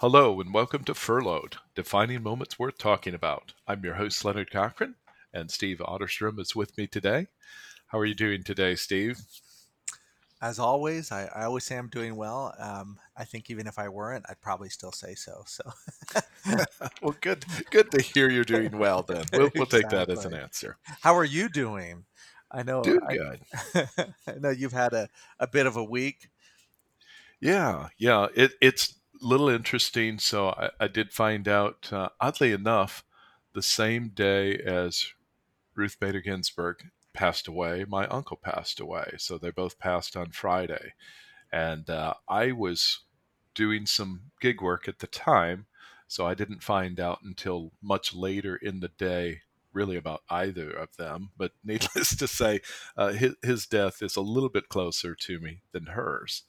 Hello and welcome to Furloughed, defining moments worth talking about. I'm your host, Leonard Cochran, and Steve Otterstrom is with me today. How are you doing today, Steve? As always, I, I always say I'm doing well. Um, I think even if I weren't, I'd probably still say so. So, well, good, good to hear you're doing well. Then we'll, we'll take that as an answer. How are you doing? I know. Doing good. I know you've had a, a bit of a week. Yeah, yeah. It, it's little interesting. So I, I did find out, uh, oddly enough, the same day as Ruth Bader Ginsburg passed away, my uncle passed away. So they both passed on Friday. And uh, I was doing some gig work at the time. So I didn't find out until much later in the day, really about either of them. But needless to say, uh, his, his death is a little bit closer to me than hers.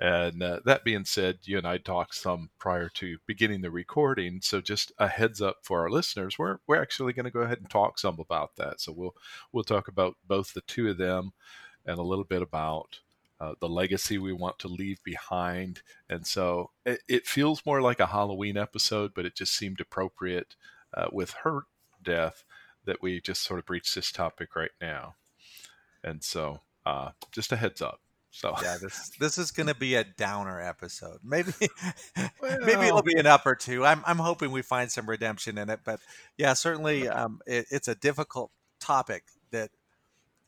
And uh, that being said, you and I talked some prior to beginning the recording. So just a heads up for our listeners, we're we're actually going to go ahead and talk some about that. So we'll we'll talk about both the two of them and a little bit about uh, the legacy we want to leave behind. And so it, it, feels more like a Halloween episode, but it just seemed appropriate uh, with her death that we just sort of breach this topic right now. And so uh, just a heads up. So yeah, this this is going to be a downer episode. Maybe well, maybe it'll be an up or two. I'm I'm hoping we find some redemption in it, but yeah, certainly um, it, it's a difficult topic that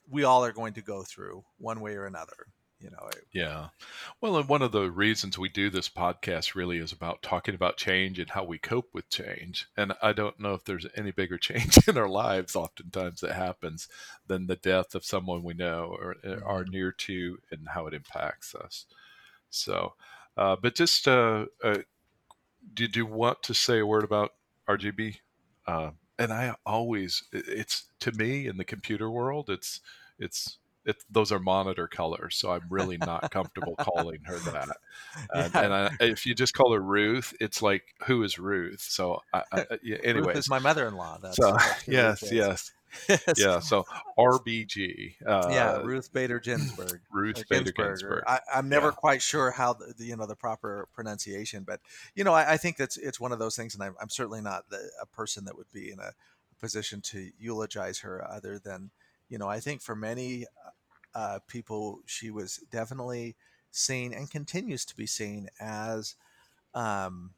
we all are going to go through one way or another you know yeah. Well and one of the reasons we do this podcast really is about talking about change and how we cope with change. And i don't know if there's any bigger change in our lives oftentimes that happens than the death of someone we know or uh, are mm-hmm. near to and how it impacts us. So uh, but just uh, uh, did you want to say a word about rgb uh, and i always it's to me in the computer world it's it's it, those are monitor colors, so I'm really not comfortable calling her that. And, yeah. and I, if you just call her Ruth, it's like who is Ruth? So I, I, yeah, anyway, Ruth is my mother-in-law. That's, so yes, yes. yeah, so RBG. Uh, yeah, Ruth Bader Ginsburg. Ruth Bader Ginsburg. I, am never yeah. quite sure how the, the, you know the proper pronunciation, but you know I, I, think that's it's one of those things, and I'm, I'm certainly not the, a person that would be in a position to eulogize her, other than you know, I think for many uh, people, she was definitely seen and continues to be seen as um,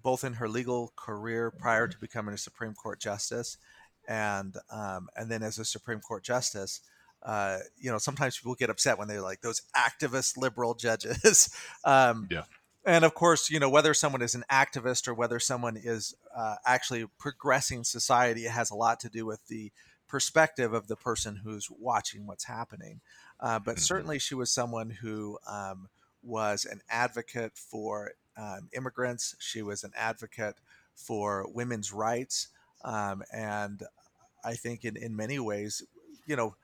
both in her legal career prior to becoming a Supreme Court justice, and um, and then as a Supreme Court justice. Uh, you know, sometimes people get upset when they're like those activist liberal judges. um, yeah and of course, you know, whether someone is an activist or whether someone is uh, actually progressing society, it has a lot to do with the perspective of the person who's watching what's happening. Uh, but mm-hmm. certainly, she was someone who um, was an advocate for um, immigrants. She was an advocate for women's rights. Um, and I think in, in many ways, you know,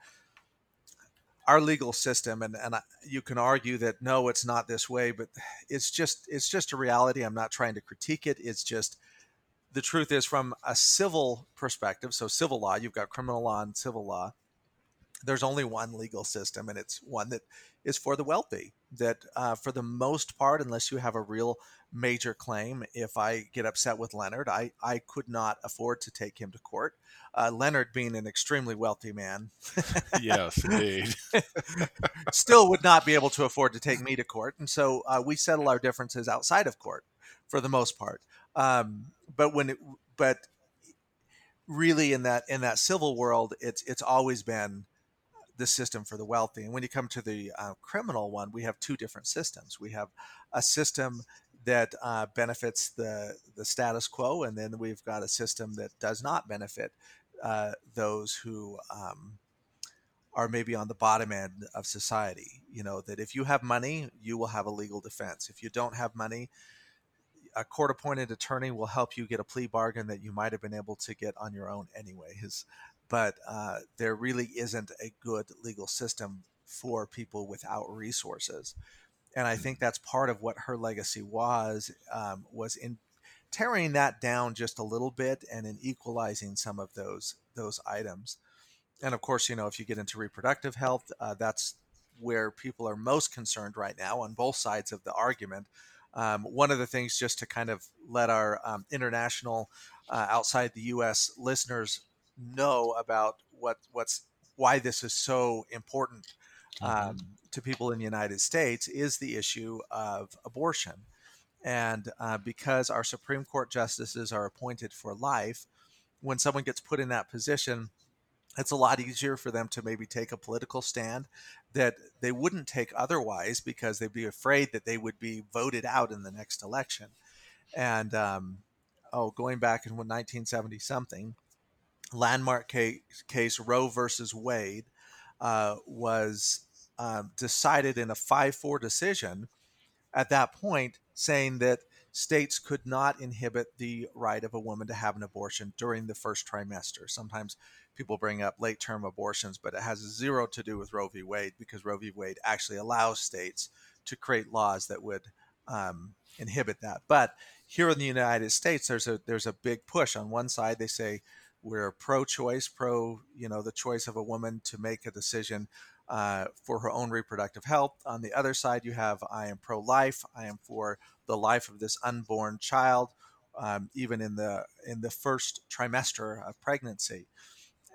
our legal system, and, and I, you can argue that no, it's not this way, but it's just it's just a reality. I'm not trying to critique it. It's just the truth is from a civil perspective, so civil law, you've got criminal law and civil law. There's only one legal system, and it's one that is for the wealthy. That, uh, for the most part, unless you have a real major claim, if I get upset with Leonard, I, I could not afford to take him to court. Uh, Leonard, being an extremely wealthy man, yes, indeed, still would not be able to afford to take me to court, and so uh, we settle our differences outside of court for the most part. Um, but when it, but really in that in that civil world, it's it's always been the system for the wealthy. And when you come to the uh, criminal one, we have two different systems. We have a system that uh, benefits the the status quo, and then we've got a system that does not benefit uh, those who um, are maybe on the bottom end of society. You know that if you have money, you will have a legal defense. If you don't have money, a court appointed attorney will help you get a plea bargain that you might have been able to get on your own anyways. But uh, there really isn't a good legal system for people without resources. And I mm. think that's part of what her legacy was, um, was in tearing that down just a little bit and in equalizing some of those those items. And of course, you know, if you get into reproductive health, uh, that's where people are most concerned right now on both sides of the argument Um, one of the things, just to kind of let our um, international, uh, outside the U.S. listeners know about what what's why this is so important mm-hmm. um, to people in the United States, is the issue of abortion. And uh, because our Supreme Court justices are appointed for life, when someone gets put in that position, it's a lot easier for them to maybe take a political stand that they wouldn't take otherwise because they'd be afraid that they would be voted out in the next election. And um, oh, going back in 1970 something, landmark case, case Roe versus Wade uh, was um, decided in a 5 4 decision at that point, saying that states could not inhibit the right of a woman to have an abortion during the first trimester. Sometimes people bring up late term abortions, but it has zero to do with Roe v. Wade because Roe v. Wade actually allows states to create laws that would um, inhibit that. But here in the United States, there's a there's a big push. On one side, they say we're pro-choice, pro you know the choice of a woman to make a decision uh, for her own reproductive health. On the other side, you have I am pro life. I am for the life of this unborn child, um, even in the in the first trimester of pregnancy.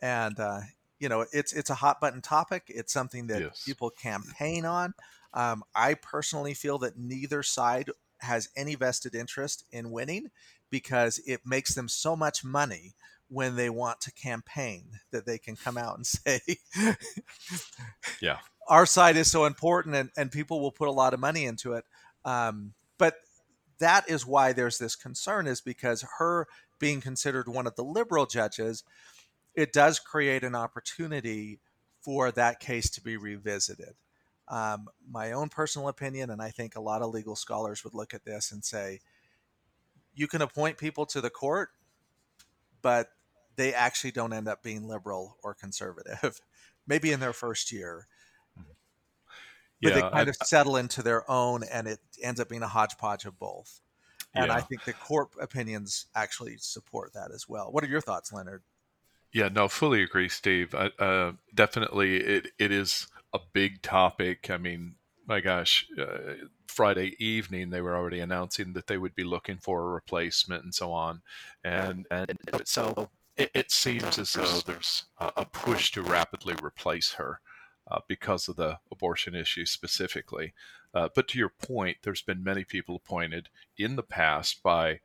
And uh, you know, it's it's a hot button topic. It's something that yes. people campaign on. Um, I personally feel that neither side has any vested interest in winning because it makes them so much money when they want to campaign that they can come out and say yeah our side is so important and, and people will put a lot of money into it um, but that is why there's this concern is because her being considered one of the liberal judges it does create an opportunity for that case to be revisited um, my own personal opinion and i think a lot of legal scholars would look at this and say you can appoint people to the court but they actually don't end up being liberal or conservative, maybe in their first year. But yeah, they kind I, of settle into their own, and it ends up being a hodgepodge of both. And yeah. I think the court opinions actually support that as well. What are your thoughts, Leonard? Yeah, no, fully agree, Steve. Uh, definitely, it it is a big topic. I mean, my gosh, uh, Friday evening they were already announcing that they would be looking for a replacement and so on, and and so it, it seems as though there's a, push to rapidly replace her uh, because of the abortion issue specifically. Uh, but to your point, there's been many people appointed in the past by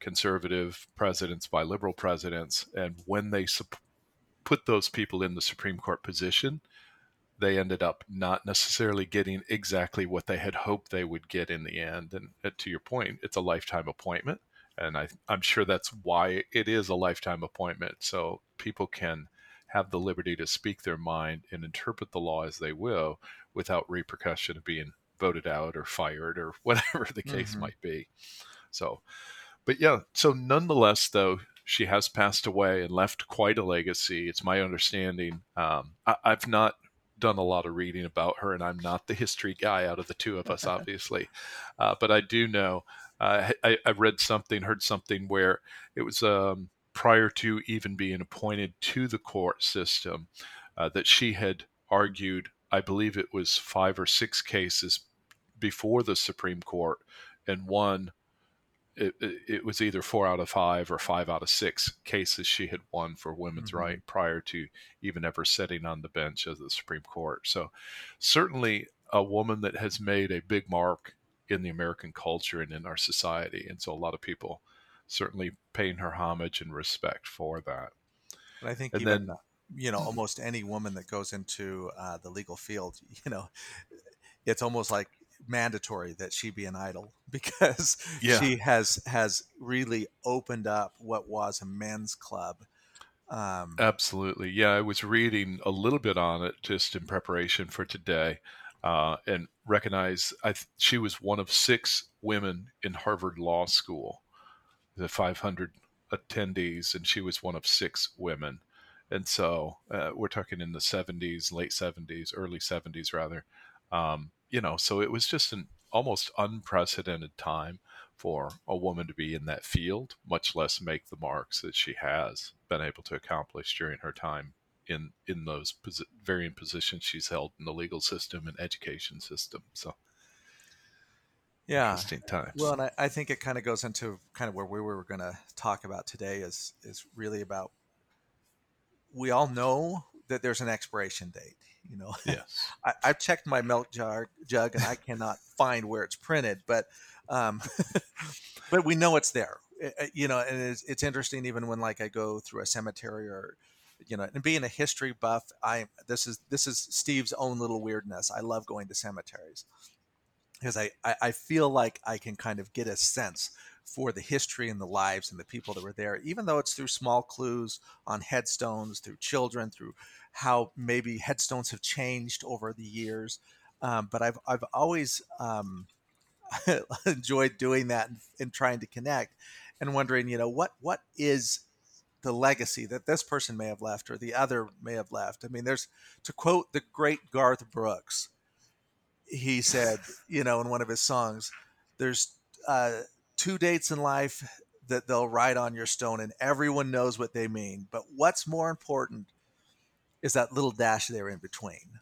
conservative presidents, by liberal presidents, and when they sup- put those people in the Supreme Court position, they ended up not necessarily getting exactly what they had hoped they would get in the end. And uh, to your point, it's a lifetime appointment and I, I'm sure that's why it is a lifetime appointment. So people can have the liberty to speak their mind and interpret the law as they will without repercussion of being voted out or fired or whatever the case mm-hmm. might be. So, but yeah, so nonetheless, though, she has passed away and left quite a legacy. It's my understanding. Um, I, I've not done a lot of reading about her, and I'm not the history guy out of the two of us, obviously. Uh, but I do know uh, I, I, read something, heard something where it was um, prior to even being appointed to the court system uh, that she had argued, I believe it was five or six cases before the Supreme Court, and won. It, it, was either four out of five or five out of six cases she had won for women's mm-hmm. right prior to even ever sitting on the bench of the Supreme Court. So, certainly a woman that has made a big mark in the American culture and in our society. And so a lot of people certainly paying her homage and respect for that. And I think and even, then, you know, almost any woman that goes into uh, the legal field, you know, it's almost like mandatory that she be an idol because yeah. she has has really opened up what was a men's club. Um, Absolutely, yeah. I was reading a little bit on it just in preparation for today, uh, and recognize I th- she was one of six women in Harvard Law School, the 500 attendees, and she was one of six women. And so uh, we're talking in the 70s, late 70s, early 70s, rather. Um, you know, so it was just an almost unprecedented time for a woman to be in that field, much less make the marks that she has been able to accomplish during her time in in those posi- varying positions she's held in the legal system and education system. So, yeah. interesting times. Well, and I, I think it kind of goes into kind of where we were going to talk about today is is really about we all know that there's an expiration date. You know, yes, I, I've checked my milk jar jug and I cannot find where it's printed, but um, but we know it's there. It- it- you know, and it's, it's interesting even when like I go through a cemetery or you know, and being a history buff, I this is this is Steve's own little weirdness. I love going to cemeteries because I, I I feel like I can kind of get a sense for the history and the lives and the people that were there, even though it's through small clues on headstones, through children, through how maybe headstones have changed over the years. Um, but I've I've always um, enjoyed doing that and, and trying to connect and wondering, you know, what what is the legacy that this person may have left or the other may have left. I mean, there's to quote the great Garth Brooks, he said, you know, in one of his songs, there's uh, two dates in life that they'll write on your stone and everyone knows what they mean. But what's more important is that little dash there in between.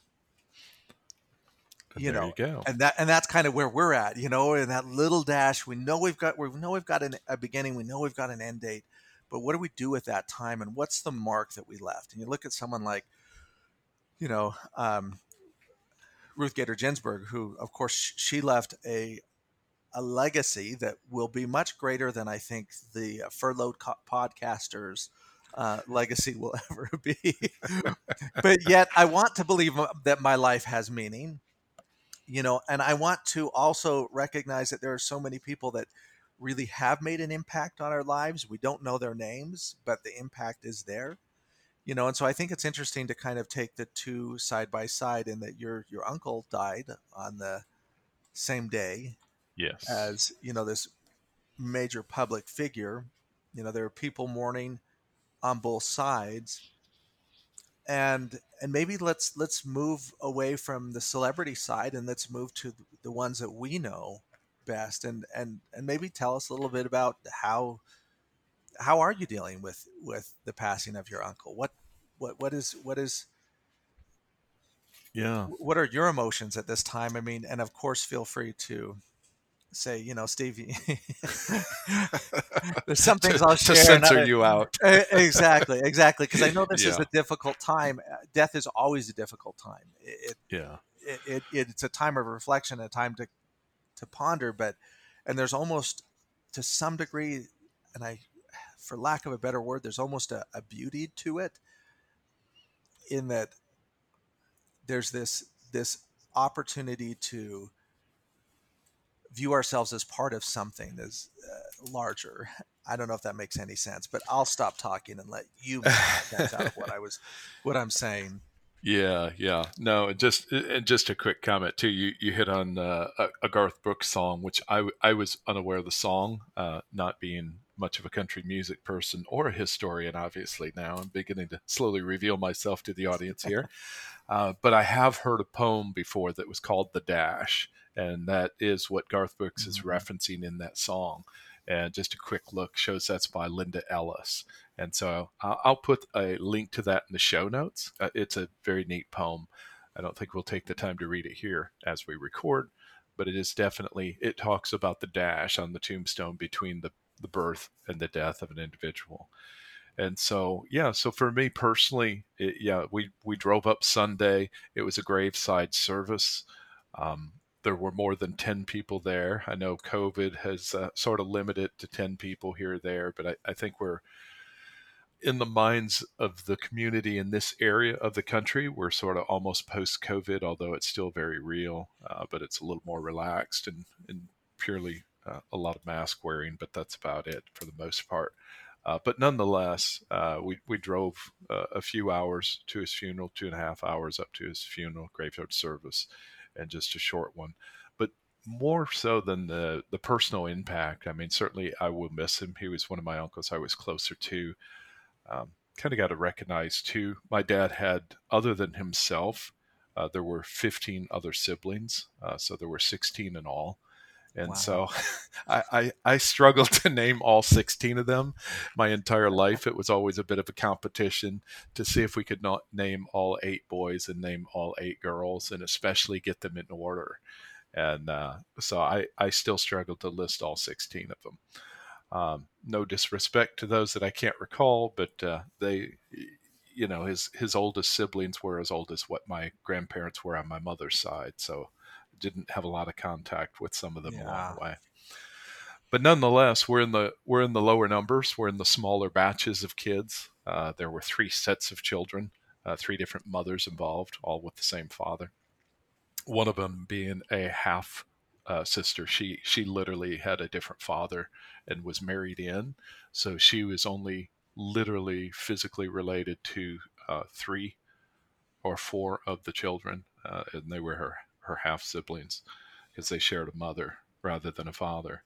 And you there know, you go. and that and that's kind of where we're at you know in that little dash we know we've got we know we've got an, a beginning we know we've got an end date but what do we do with that time and what's the mark that we left and you look at someone like you know um, ruth bader ginsburg who of course she left a a legacy that will be much greater than i think the uh, furloughed co- podcasters uh, legacy will ever be. But yet i want to believe uh, that my life has meaning you know and i want to also recognize that there are so many people that really have made an impact on our lives. We don't know their names but the impact is there you know and so i think it's interesting to kind of take the two side by side in that your your uncle died on the same day yes, as you know this major public figure. You know there are people mourning on both sides. And and maybe let's let's move away from the celebrity side and let's move to the ones that we know best. And and and maybe tell us a little bit about how how are you dealing with with the passing of your uncle? What what what is what is yeah. what are your emotions at this time? I mean and of course feel free to say you know stevie there's some things to, i'll to share and censor you out. Exactly exactly because i know this is a difficult time Uh, death is always a difficult time. It, Yeah, it, it, it it's a time of reflection a time to to ponder but and there's almost to some degree and i for lack of a better word there's almost a, a beauty to it in that there's this this opportunity to view ourselves as part of something that's uh, larger i don't know if that makes any sense but i'll stop talking and let you make sense out of what i was what i'm saying yeah, yeah. No, and just and just a quick comment too. You you hit on uh, a, a Garth Brooks song, which I I was unaware of the song, uh, not being much of a country music person or a historian. Obviously, now I'm beginning to slowly reveal myself to the audience here. Uh, but I have heard a poem before that was called "The Dash," and that is what Garth Brooks is Mhm. referencing in that song. And just a quick look shows that's by Linda Ellis. And so I'll I'll put a link to that in the show notes. Uh, it's a very neat poem. I don't think we'll take the time to read it here as we record, but it is definitely, it talks about the dash on the tombstone between the, the birth and the death of an individual. And so, yeah, so for me personally, it, yeah, we, we drove up Sunday. It was a graveside service. Um, there were more than 10 people there. I know COVID has uh, sort of limited to 10 people here or there, but I, I think we're in the minds of the community in this area of the country. We're sort of almost post COVID, although it's still very real, uh, but it's a little more relaxed and, and purely uh, a lot of mask wearing, but that's about it for the most part. Uh, but nonetheless, uh, we, we drove uh, a few hours to his funeral, two and a half hours up to his funeral, graveyard service, and just a short one. But more so than the, the personal impact, I mean, certainly I will miss him. He was one of my uncles I was closer to. Um, kind of got to recognize, too, my dad had, other than himself, uh, there were 15 other siblings. Uh, so there were 16 in all. And Wow. so I, I, I struggled to name all 16 of them my entire life. It was always a bit of a competition to see if we could not name all eight boys and name all eight girls and especially get them in order. and uh, so I I still struggle to list all 16 of them. Um, no disrespect to those that I can't recall, but uh, they, you know, his his oldest siblings were as old as what my grandparents were on my mother's side, so didn't have a lot of contact with some of them yeah. along the way. But nonetheless, we're in the we're in the lower numbers. We're in the smaller batches of kids. Uh, there were three sets of children, uh, three different mothers involved, all with the same father. One of them being a half uh, sister. She she literally had a different father and was married in, so she was only literally physically related to uh, three or four of the children, uh, and they were her her half siblings because they shared a mother rather than a father.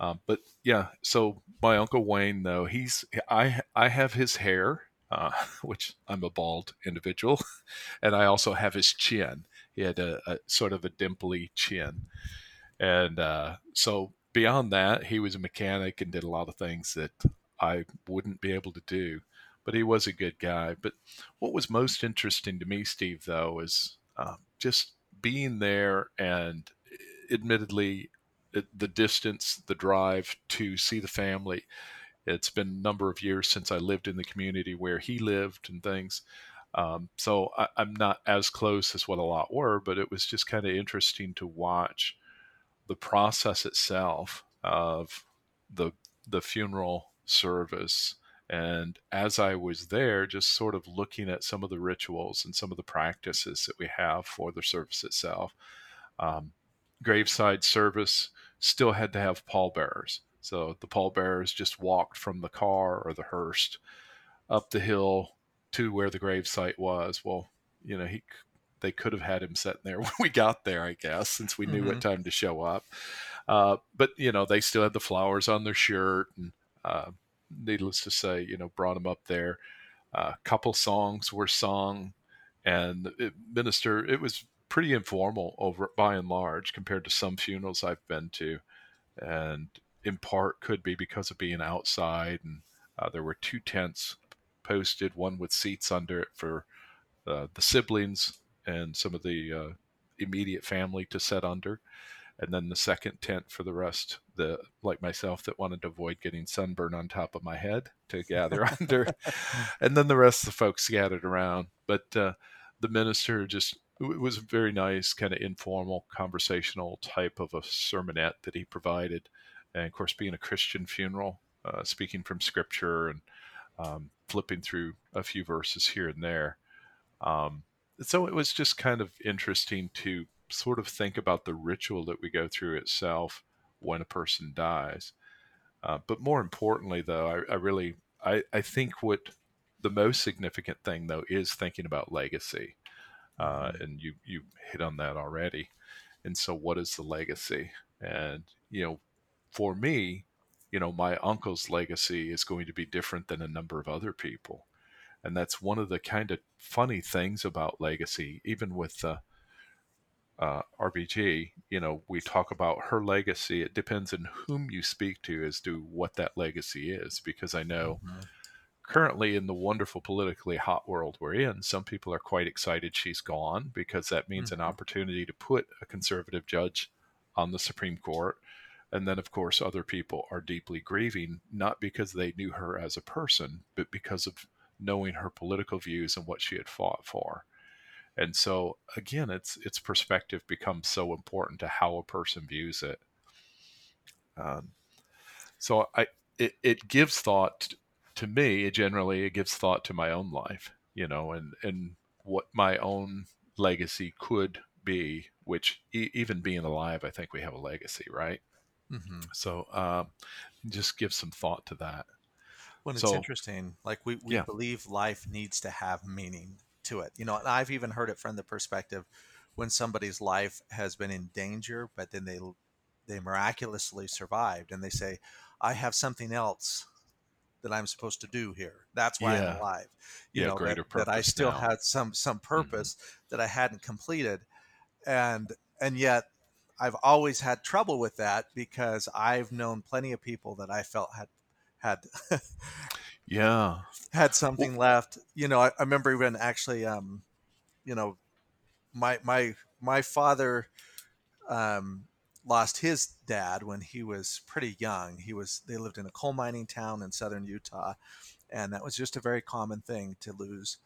Um, but yeah, so my uncle Wayne, though he's I I have his hair, uh, which I'm a bald individual, and I also have his chin. He had a, a sort of a dimply chin, and uh, so beyond that, he was a mechanic and did a lot of things that I wouldn't be able to do. But he was a good guy. But what was most interesting to me, Steve, though, is um, just being there and admittedly the distance, the drive to see the family. It's been a number of years since I lived in the community where he lived and things. Um, so I, am not as close as what a lot were, but it was just kind of interesting to watch the process itself of the the funeral service and as I was there, just sort of looking at some of the rituals and some of the practices that we have for the service itself, um, graveside service still had to have pallbearers. So the pallbearers just walked from the car or the hearse up the hill to where the gravesite was. Well, you know, he they could have had him sitting there when we got there, I guess, since we knew mm-hmm. what time to show up. Uh, but you know, they still had the flowers on their shirt, and uh, needless to say, you know, brought him up there. A uh, couple songs were sung, and it, minister. It was pretty informal over by and large compared to some funerals I've been to, and in part could be because of being outside, and uh, there were two tents posted, one with seats under it for uh, the siblings and some of the uh, immediate family to set under, and then the second tent for the rest, the like myself that wanted to avoid getting sunburn on top of my head to gather under, and then the rest of the folks scattered around. But uh, the minister just it was a very nice, kind of informal, conversational type of a sermonette that he provided, and of course, being a Christian funeral, uh, speaking from Scripture and um, flipping through a few verses here and there. Um, so it was just kind of interesting to sort of think about the ritual that we go through itself when a person dies. Uh, but more importantly, though, I, I really I, I, think what the most significant thing though is thinking about legacy, uh, mm-hmm. and you you hit on that already. And so, what is the legacy? And you know, for me, you know, my uncle's legacy is going to be different than a number of other people. And that's one of the kind of funny things about legacy, even with uh, uh, RBG, you know, we talk about her legacy. It depends on whom you speak to as to what that legacy is, because I know mm-hmm. currently in the wonderful politically hot world we're in, some people are quite excited she's gone because that means mm-hmm. an opportunity to put a conservative judge on the Supreme Court. And then, of course, other people are deeply grieving, not because they knew her as a person, but because of knowing her political views and what she had fought for. And so again, it's its perspective becomes so important to how a person views it. Um, so I it, it gives thought to me. Generally, it gives thought to my own life, you know, and and what my own legacy could be. Which e- even being alive, I think we have a legacy, right? Mm-hmm. So um, just give some thought to that. Well, it's so, interesting. Like we, we yeah. believe life needs to have meaning to it. You know, and I've even heard it from the perspective when somebody's life has been in danger, but then they they miraculously survived, and they say, "I have something else." That I'm supposed to do here. That's why yeah. I'm alive. You yeah, know that, that, I still now. had some some mm-hmm. purpose mm-hmm. that I hadn't completed, and and yet I've always had trouble with that because I've known plenty of people that I felt had had yeah had something well, left you know I, I, remember when actually um you know my my my father um, lost his dad when he was pretty young. He was they lived in a coal mining town in southern Utah, and that was just a very common thing to lose.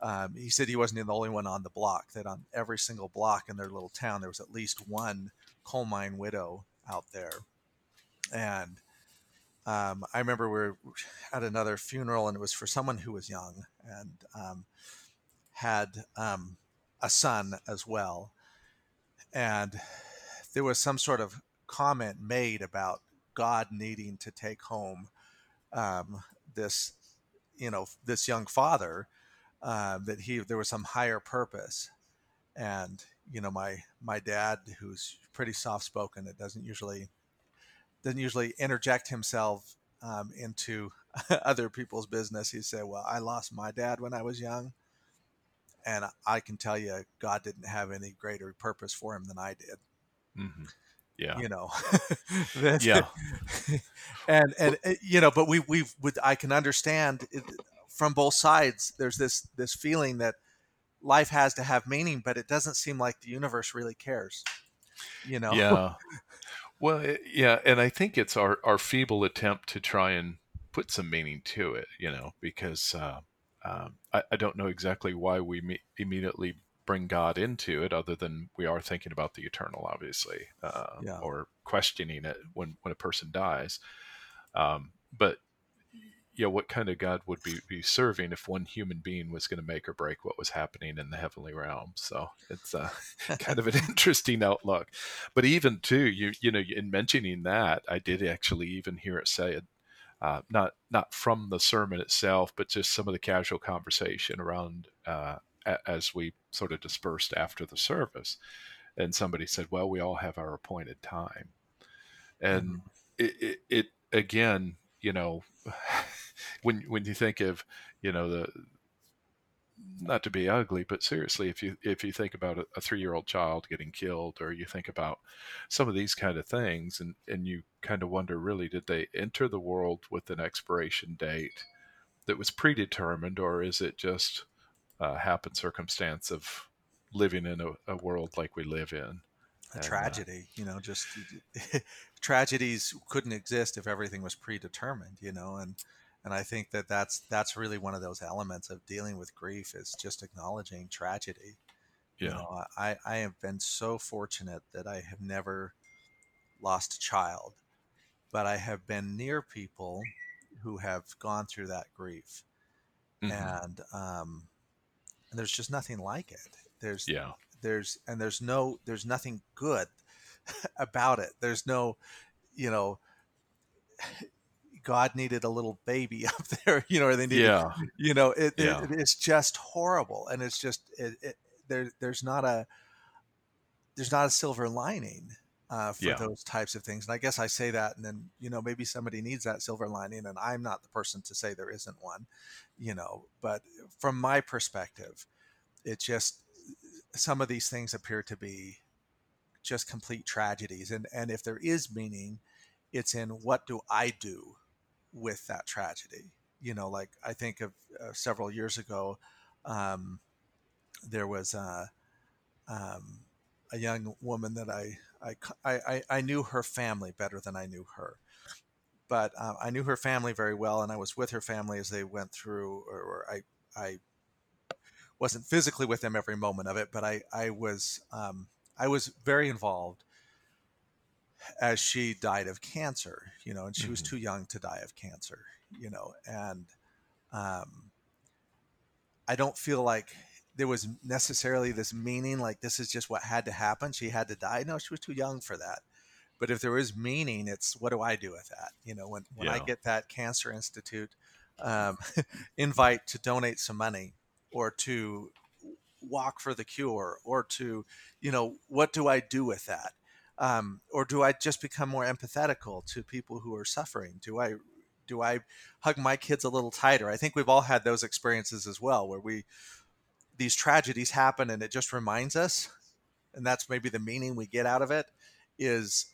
Um, he said he wasn't the only one on the block. That on every single block in their little town, there was at least one coal mine widow out there. And um, I remember we were at another funeral, and it was for someone who was young and um, had um, a son as well. And there was some sort of comment made about God needing to take home um, this, you know, this young father. Uh, that he there was some higher purpose, and you know my my dad who's pretty soft spoken it doesn't usually doesn't usually interject himself um, into other people's business he said well i lost my dad when i was young and i can tell you god didn't have any greater purpose for him than i did mm-hmm. yeah you know yeah and and uh, you know but we we've with i can understand it, from both sides there's this this feeling that life has to have meaning, but it doesn't seem like the universe really cares. You know? Yeah. Well, it, yeah, and I think it's our our feeble attempt to try and put some meaning to it. You know, because uh, um, I, I, don't know exactly why we me- immediately bring God into it, other than we are thinking about the eternal, obviously, uh, yeah. or questioning it when when a person dies. Um, but you know, what kind of God would be, be serving if one human being was going to make or break what was happening in the heavenly realm? So it's uh, kind of an interesting outlook. But even too, you you know, in mentioning that, I did actually even hear it said, uh, not not from the sermon itself, but just some of the casual conversation around uh, as we sort of dispersed after the service, and somebody said, "Well, we all have our appointed time," and mm-hmm. it, it, it again, you know when when you think of you know the not to be ugly, but seriously, if you if you think about a, a three year old child getting killed, or you think about some of these kind of things, and and you kind of wonder, really, did they enter the world with an expiration date that was predetermined, or is it just a happen circumstance of living in a, a world like we live in? A and, uh, tragedy, uh, you know, just tragedies couldn't exist if everything was predetermined, you know, and and I think that that's that's really one of those elements of dealing with grief is just acknowledging tragedy. Yeah. You know, I I have been so fortunate that I have never lost a child, but I have been near people who have gone through that grief, mm-hmm. and um, and there's just nothing like it. There's yeah. There's and there's no there's nothing good about it. There's no, you know, God needed a little baby up there, you know, or they needed, yeah. you know, it, yeah. it, it's just horrible. And it's just, it, it, there, there's not a, there's not a silver lining uh, for yeah. those types of things. And I guess I say that, and then, you know, maybe somebody needs that silver lining and I'm not the person to say there isn't one, you know, but from my perspective, it just, some of these things appear to be just complete tragedies. And, and if there is meaning, it's in what do I do with that tragedy. You know, like I think of uh, several years ago, um, there was a, um, a young woman that I, I, I, I knew her family better than I knew her. But uh, I knew her family very well, and I was with her family as they went through, or, or I, I wasn't physically with them every moment of it, but I, I was, um, I was very involved as she died of cancer, you know, and she mm-hmm. was too young to die of cancer, you know, and um, I don't feel like there was necessarily this meaning like this is just what had to happen. She had to die. No, she was too young for that. But if there is meaning, it's what do I do with that? You know, when, when yeah. I get that Cancer Institute um, invite to donate some money or to walk for the cure or to, you know, what do I do with that? Um, or do I just become more empathetical to people who are suffering? Do I do I hug my kids a little tighter? I think we've all had those experiences as well, where we these tragedies happen and it just reminds us, and that's maybe the meaning we get out of it, is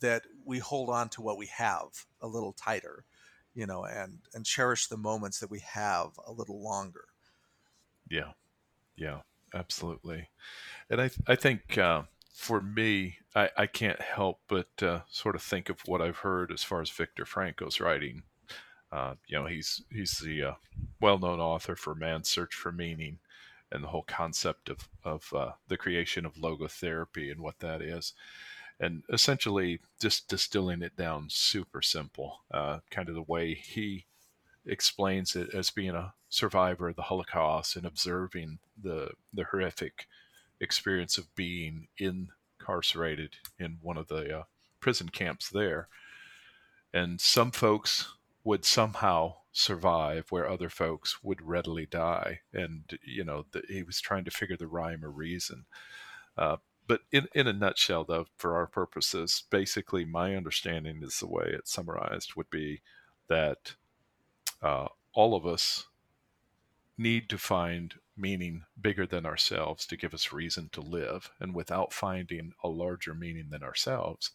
that we hold on to what we have a little tighter, you know, and and cherish the moments that we have a little longer. Yeah, yeah, absolutely, and I I think. Uh for me, I, I can't help but uh, sort of think of what I've heard as far as Viktor Frankl's writing. Uh, you know, he's he's the uh, well-known author for Man's Search for Meaning, and the whole concept of of uh, the creation of logotherapy and what that is, and essentially just distilling it down super simple, uh, kind of the way he explains it as being a survivor of the Holocaust and observing the the horrific experience of being incarcerated in one of the uh, prison camps there. And some folks would somehow survive where other folks would readily die. And, you know, the, he was trying to figure the rhyme or reason. Uh, but in, in a nutshell, though, for our purposes, basically my understanding is the way it's summarized would be that uh, all of us need to find meaning bigger than ourselves to give us reason to live. And without finding a larger meaning than ourselves,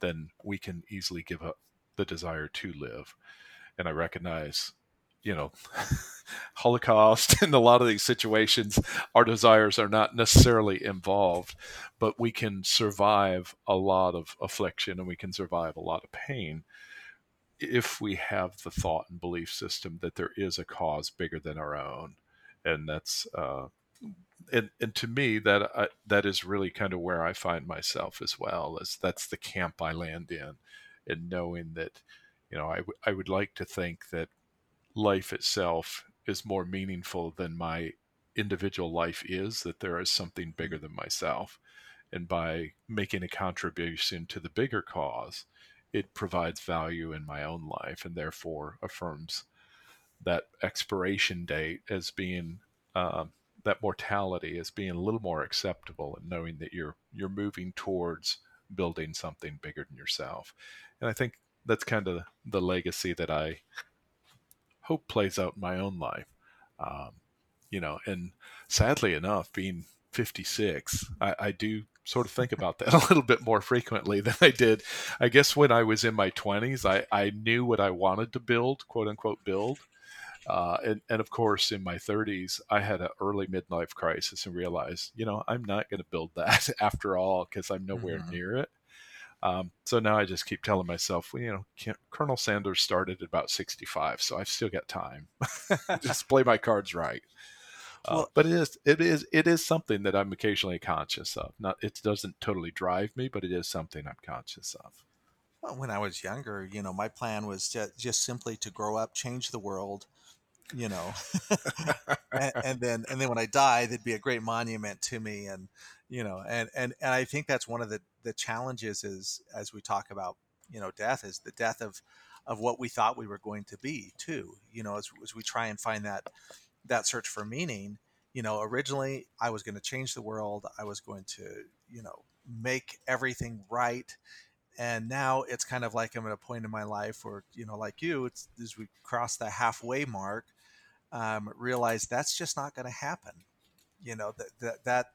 then we can easily give up the desire to live. And I recognize, you know, Holocaust and a lot of these situations, our desires are not necessarily involved, but we can survive a lot of affliction and we can survive a lot of pain if we have the thought and belief system that there is a cause bigger than our own and that's uh, and and to me that uh, that is really kind of where I find myself as well as that's the camp I land in, and knowing that you know I, w- I would like to think that life itself is more meaningful than my individual life is that there is something bigger than myself. And by making a contribution to the bigger cause it provides value in my own life and therefore affirms that expiration date as being um, that mortality as being a little more acceptable and knowing that you're you're moving towards building something bigger than yourself. And i think that's kind of the legacy that i hope plays out in my own life. Um, you know and sadly enough being 56 I, I do sort of think about that a little bit more frequently than I did. I guess when I was in my 20s, I, I knew what I wanted to build, quote unquote, build. Uh, and, and of course, in my 30s, I had an early midlife crisis and realized, you know, I'm not going to build that after all because I'm nowhere mm-hmm. near it. Um, so now I just keep telling myself, well, you know, Colonel Sanders started at about 65, so I've still got time. just play my cards right. Uh, but it is it is it is something that I'm occasionally conscious of. Not it doesn't totally drive me, but it is something I'm conscious of. Well, when I was younger, you know, my plan was to, just simply to grow up, change the world, you know and, and, then and then when i die there'd be a great monument to me and you know and and, and i think that's one of the the challenges is as we talk about you know death is the death of of what we thought we were going to be too you know as, as we try and find that that search for meaning you know originally i was going to change the world i was going to you know make everything right and now it's kind of like i'm at a point in my life where you know like you it's as we cross the halfway mark um, realize that's just not going to happen. You know that, that that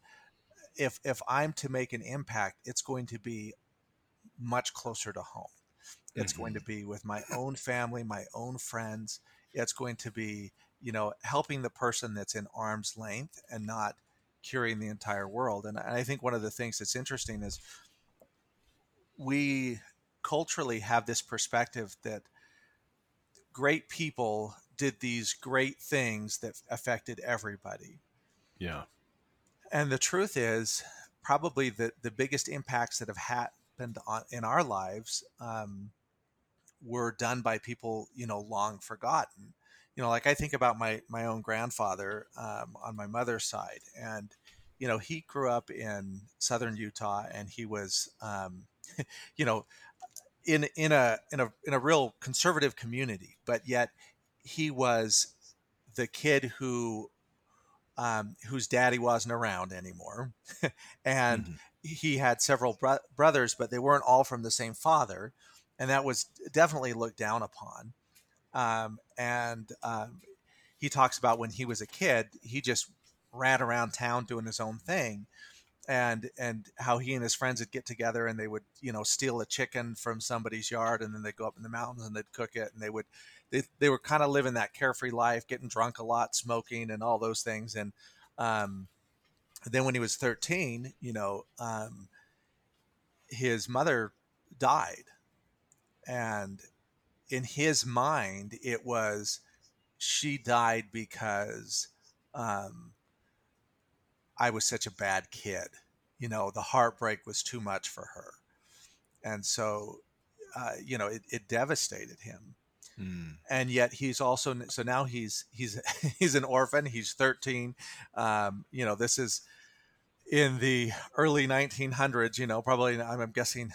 if if I'm to make an impact, it's going to be much closer to home. It's mm-hmm. going to mm-hmm. be with my own family, my own friends. It's going to be you know helping the person that's in arm's length and not curing the entire world. And I think one of the things that's interesting is we culturally have this perspective that great people did these great things that affected everybody. Yeah. And the truth is, probably the, the biggest impacts that have happened on, in our lives um, were done by people, you know, long forgotten. You know, like I think about my my own grandfather um, on my mother's side, and you know, he grew up in southern Utah, and he was, um, you know, in in a in a in a real conservative community, but yet he was the kid who um, whose daddy wasn't around anymore, and mm-hmm. he had several bro- brothers, but they weren't all from the same father, and that was definitely looked down upon. Um, and um, he talks about when he was a kid, he just ran around town doing his own thing, and and how he and his friends would get together and they would you know steal a chicken from somebody's yard and then they'd go up in the mountains and they'd cook it and they would they, they were kind of living that carefree life getting drunk a lot smoking and all those things. And um, then when he was 13 you know um, his mother died, and in his mind, it was she died because um, I was such a bad kid. You know, the heartbreak was too much for her, and so uh, you know it, it devastated him. Mm. And yet he's also so now he's he's he's an orphan. He's 13. Um, you know, this is in the early 1900s. You know, probably I'm guessing.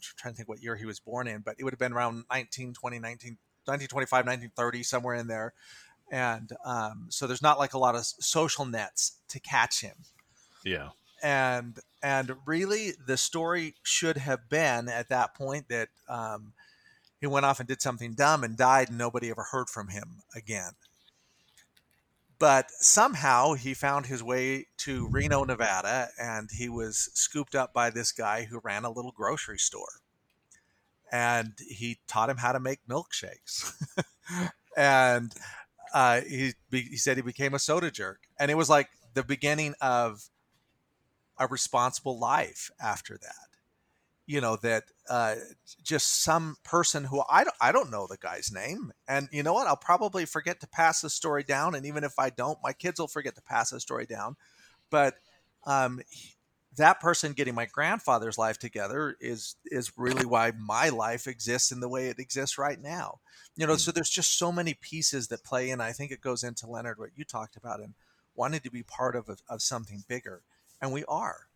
Trying to think what year he was born in, but it would have been around 1920, 19, 1925, 1930, somewhere in there. And um, so there's not like a lot of social nets to catch him. Yeah. And and really, the story should have been at that point that um, he went off and did something dumb and died, and nobody ever heard from him again. But somehow he found his way to Reno, Nevada, and he was scooped up by this guy who ran a little grocery store. And he taught him how to make milkshakes. and uh, he, he said he became a soda jerk. And it was like the beginning of a responsible life after that you know that uh, just some person who I don't, I don't know the guy's name and you know what? I'll probably forget to pass the story down and even if I don't my kids will forget to pass the story down. But um, that person getting my grandfather's life together is is really why my life exists in the way it exists right now. You know mm-hmm. so there's just so many pieces that play in I think it goes into Leonard what you talked about and wanting to be part of, of something bigger and we are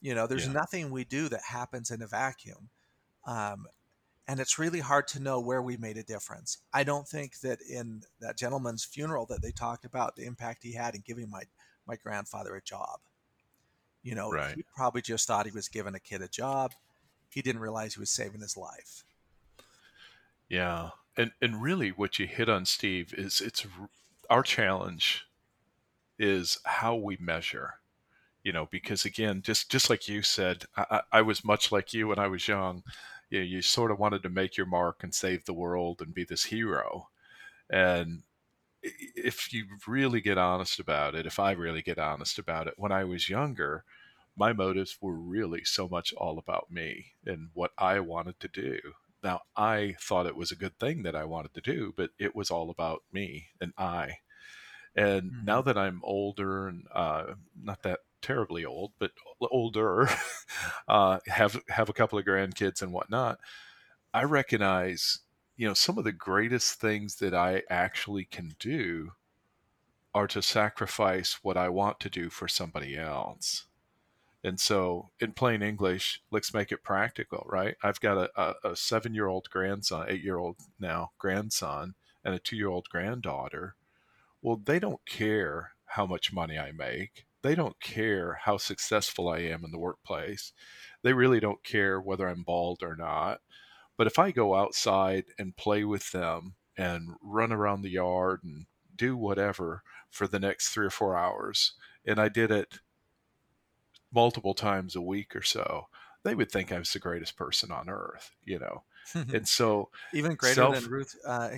you know, there's yeah. nothing we do that happens in a vacuum. Um, and it's really hard to know where we made a difference. I don't think that in that gentleman's funeral that they talked about the impact he had in giving my my grandfather a job. You know, right. he probably just thought he was giving a kid a job. He didn't realize he was saving his life. Yeah. And and really what you hit on Steve is it's our challenge is how we measure you know because again just just like you said I, I, was much like you when i was young. You, know, you sort of wanted to make your mark and save the world and be this hero. And if you really get honest about it if i really get honest about it when i was younger my motives were really so much all about me and what i wanted to do. Now i thought it was a good thing that i wanted to do but it was all about me and i. And mm-hmm. now that i'm older and uh, not that terribly old, but older, uh, have have a couple of grandkids and whatnot. I recognize, you know, some of the greatest things that I actually can do are to sacrifice what I want to do for somebody else. And so, in plain English, let's make it practical, right? I've got a, a, a seven year old grandson, eight year old now grandson, and a two year old granddaughter. Well, they don't care how much money I make they don't care how successful I am in the workplace. They really don't care whether I'm bald or not. But if I go outside and play with them and run around the yard and do whatever for the next three or four hours, and I did it multiple times a week or so, they would think I was the greatest person on earth, you know. And so even greater self, than Ruth uh,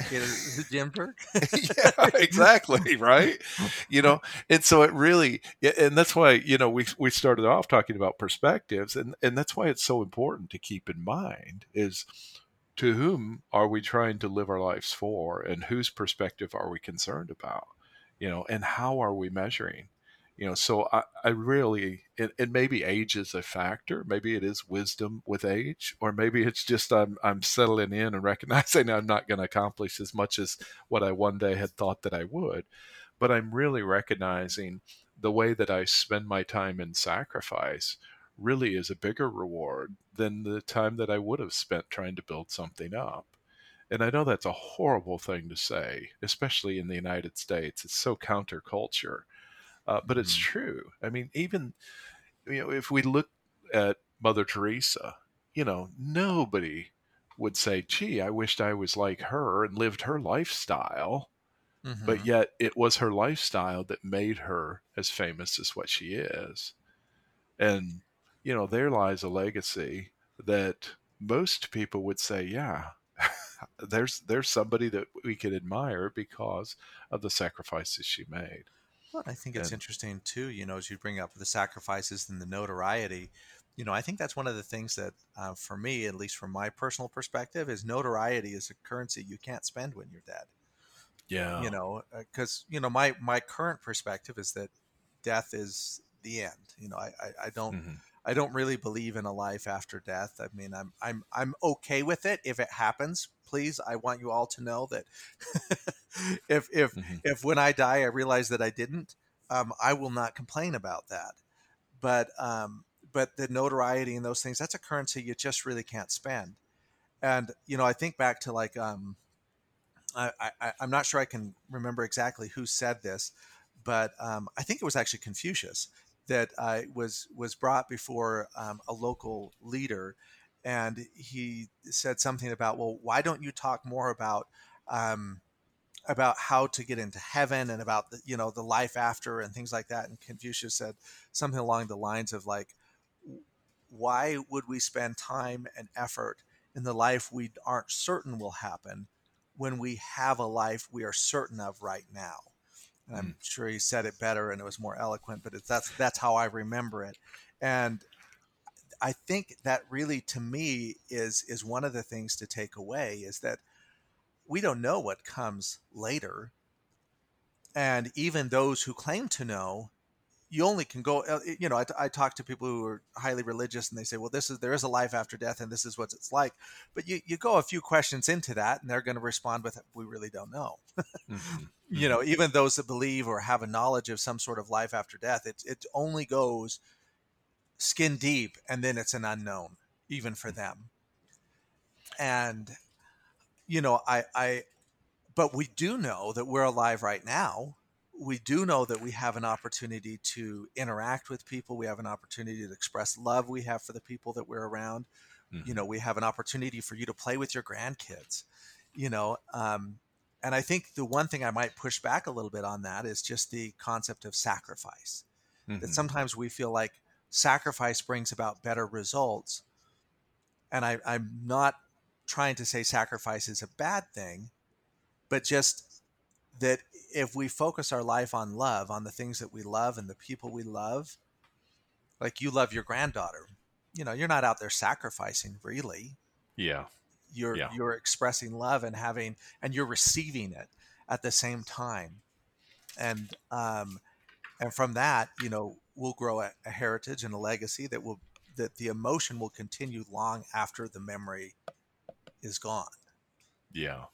Ginsburg. yeah, exactly, right. You know, and so it really, and that's why you know we we started off talking about perspectives, and and that's why it's so important to keep in mind is to whom are we trying to live our lives for, and whose perspective are we concerned about, you know, and how are we measuring you know so i, I really and, and, maybe age is a factor maybe it is wisdom with age or maybe it's just i'm i'm settling in and recognizing i'm not going to accomplish as much as what i one day had thought that i would but i'm really recognizing the way that i spend my time in sacrifice really is a bigger reward than the time that i would have spent trying to build something up and I know that's a horrible thing to say, especially in the United States. It's so counterculture uh, but it's mm. true. I mean, even you know, if we look at Mother Teresa, you know, nobody would say, "Gee, I wished I was like her and lived her lifestyle." Mm-hmm. But yet, it was her lifestyle that made her as famous as what she is. And you know, there lies a legacy that most people would say, "Yeah, there's there's somebody that we could admire because of the sacrifices she made." Well, I think it's and, interesting too, you know, as you bring up the sacrifices and the notoriety, you know, I think that's one of the things that, uh, for me, at least from my personal perspective, is notoriety is a currency you can't spend when you're dead. Yeah. You know, because you know my my current perspective is that death is the end. You know, I I, I don't. Mm-hmm. I don't really believe in a life after death. I mean, I'm I'm I'm okay with it if it happens. Please, I want you all to know that if if mm-hmm. if when I die I realize that I didn't, um, I will not complain about that. But um, but the notoriety and those things that's a currency you just really can't spend and you know i think back to like um i, I i'm not sure i can remember exactly who said this but um, i think it was actually confucius that was was brought before um, a local leader and he said something about well why don't you talk more about um, about how to get into heaven and about the you know the life after and things like that and confucius said something along the lines of like why would we spend time and effort in the life we aren't certain will happen when we have a life we are certain of right now? I'm sure he said it better and it was more eloquent, but that's that's how I remember it. And I think that really to me is is one of the things to take away is that we don't know what comes later. And even those who claim to know you only can go uh, you know I, I talk to people who are highly religious and they say well this is there is a life after death and this is what it's like but you, you go a few questions into that and they're going to respond with we really don't know mm-hmm. you know mm-hmm. even those that believe or have a knowledge of some sort of life after death it, it only goes skin deep and then it's an unknown even for them and you know i i but we do know that we're alive right now we do know that we have an opportunity to interact with people. We have an opportunity to express love we have for the people that we're around. Mm-hmm. You know, we have an opportunity for you to play with your grandkids. You know, um, and I think the one thing I might push back a little bit on that is just the concept of sacrifice. Mm-hmm. That sometimes we feel like sacrifice brings about better results. And I, I'm not trying to say sacrifice is a bad thing, but just that if we focus our life on love, on the things that we love and the people we love, like you love your granddaughter, you know, you're not out there sacrificing really. Yeah. You're yeah. you're expressing love and having and you're receiving it at the same time. And um and from that, you know, we'll grow a, a heritage and a legacy that will that the emotion will continue long after the memory is gone. Yeah.